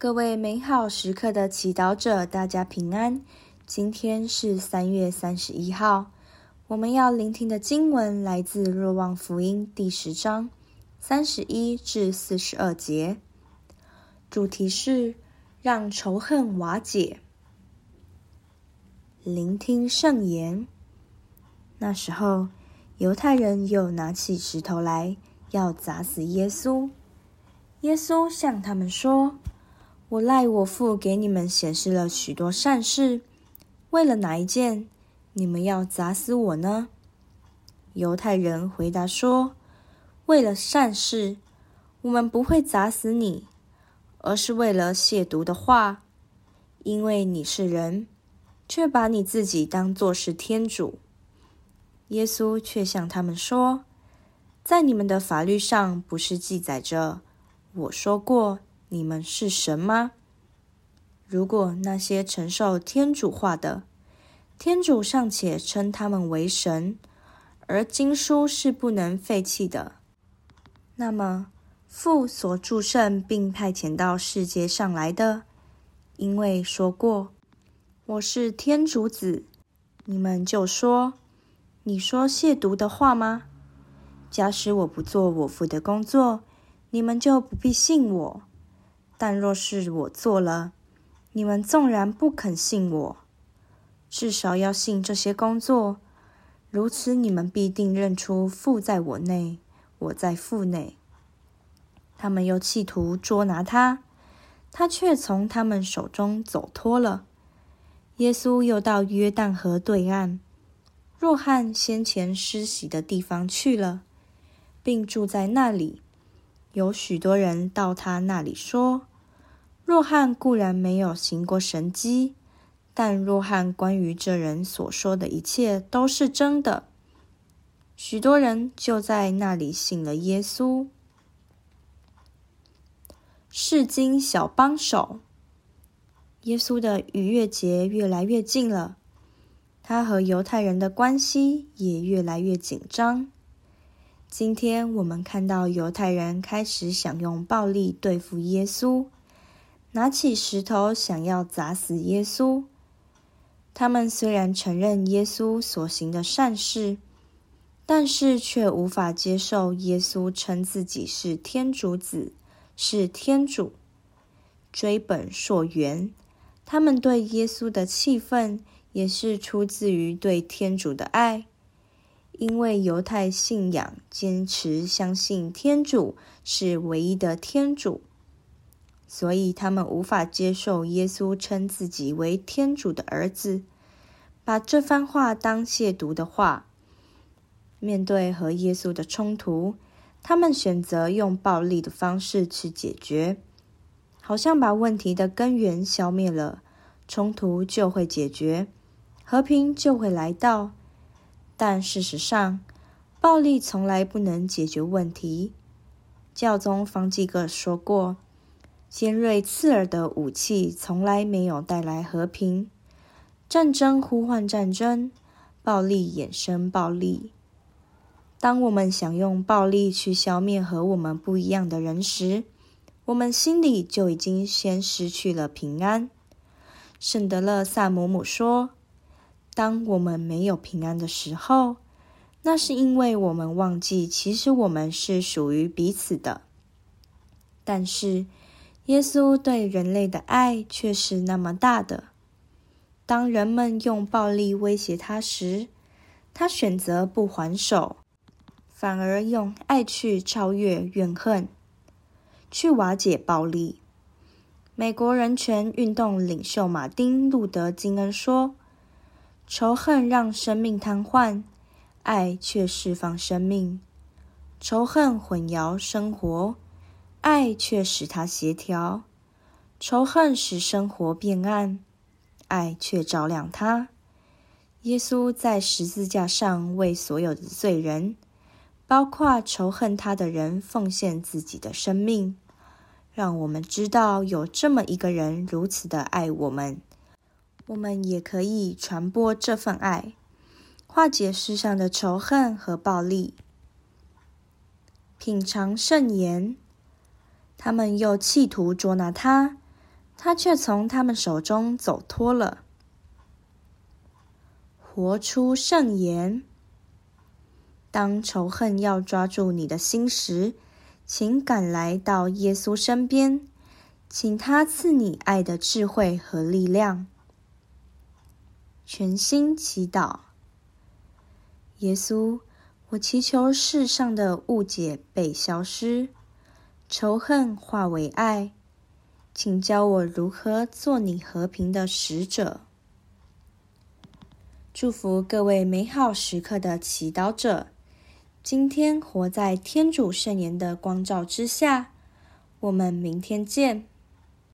各位美好时刻的祈祷者，大家平安。今天是三月三十一号，我们要聆听的经文来自《若望福音》第十章三十一至四十二节，主题是让仇恨瓦解。聆听圣言。那时候，犹太人又拿起石头来，要砸死耶稣。耶稣向他们说。我赖我父给你们显示了许多善事，为了哪一件，你们要砸死我呢？犹太人回答说：“为了善事，我们不会砸死你，而是为了亵渎的话，因为你是人，却把你自己当作是天主。”耶稣却向他们说：“在你们的法律上，不是记载着我说过？”你们是神吗？如果那些承受天主话的，天主尚且称他们为神，而经书是不能废弃的，那么父所祝圣并派遣到世界上来的，因为说过：“我是天主子。”你们就说：“你说亵渎的话吗？”假使我不做我父的工作，你们就不必信我。但若是我做了，你们纵然不肯信我，至少要信这些工作。如此，你们必定认出父在我内，我在父内。他们又企图捉拿他，他却从他们手中走脱了。耶稣又到约旦河对岸，若翰先前施洗的地方去了，并住在那里。有许多人到他那里说：“若翰固然没有行过神迹，但若翰关于这人所说的一切都是真的。”许多人就在那里信了耶稣。释经小帮手，耶稣的逾越节越来越近了，他和犹太人的关系也越来越紧张。今天我们看到犹太人开始想用暴力对付耶稣，拿起石头想要砸死耶稣。他们虽然承认耶稣所行的善事，但是却无法接受耶稣称自己是天主子，是天主。追本溯源，他们对耶稣的气愤也是出自于对天主的爱。因为犹太信仰坚持相信天主是唯一的天主，所以他们无法接受耶稣称自己为天主的儿子，把这番话当亵渎的话。面对和耶稣的冲突，他们选择用暴力的方式去解决，好像把问题的根源消灭了，冲突就会解决，和平就会来到。但事实上，暴力从来不能解决问题。教宗方济各说过：“尖锐刺耳的武器从来没有带来和平。战争呼唤战争，暴力衍生暴力。当我们想用暴力去消灭和我们不一样的人时，我们心里就已经先失去了平安。”圣德勒萨姆姆说。当我们没有平安的时候，那是因为我们忘记，其实我们是属于彼此的。但是，耶稣对人类的爱却是那么大的。当人们用暴力威胁他时，他选择不还手，反而用爱去超越怨恨，去瓦解暴力。美国人权运动领袖马丁·路德·金恩说。仇恨让生命瘫痪，爱却释放生命。仇恨混淆生活，爱却使它协调。仇恨使生活变暗，爱却照亮它。耶稣在十字架上为所有的罪人，包括仇恨他的人，奉献自己的生命，让我们知道有这么一个人如此的爱我们。我们也可以传播这份爱，化解世上的仇恨和暴力。品尝圣言，他们又企图捉拿他，他却从他们手中走脱了。活出圣言。当仇恨要抓住你的心时，请赶来到耶稣身边，请他赐你爱的智慧和力量。全心祈祷。耶稣，我祈求世上的误解被消失，仇恨化为爱，请教我如何做你和平的使者。祝福各位美好时刻的祈祷者，今天活在天主圣言的光照之下。我们明天见。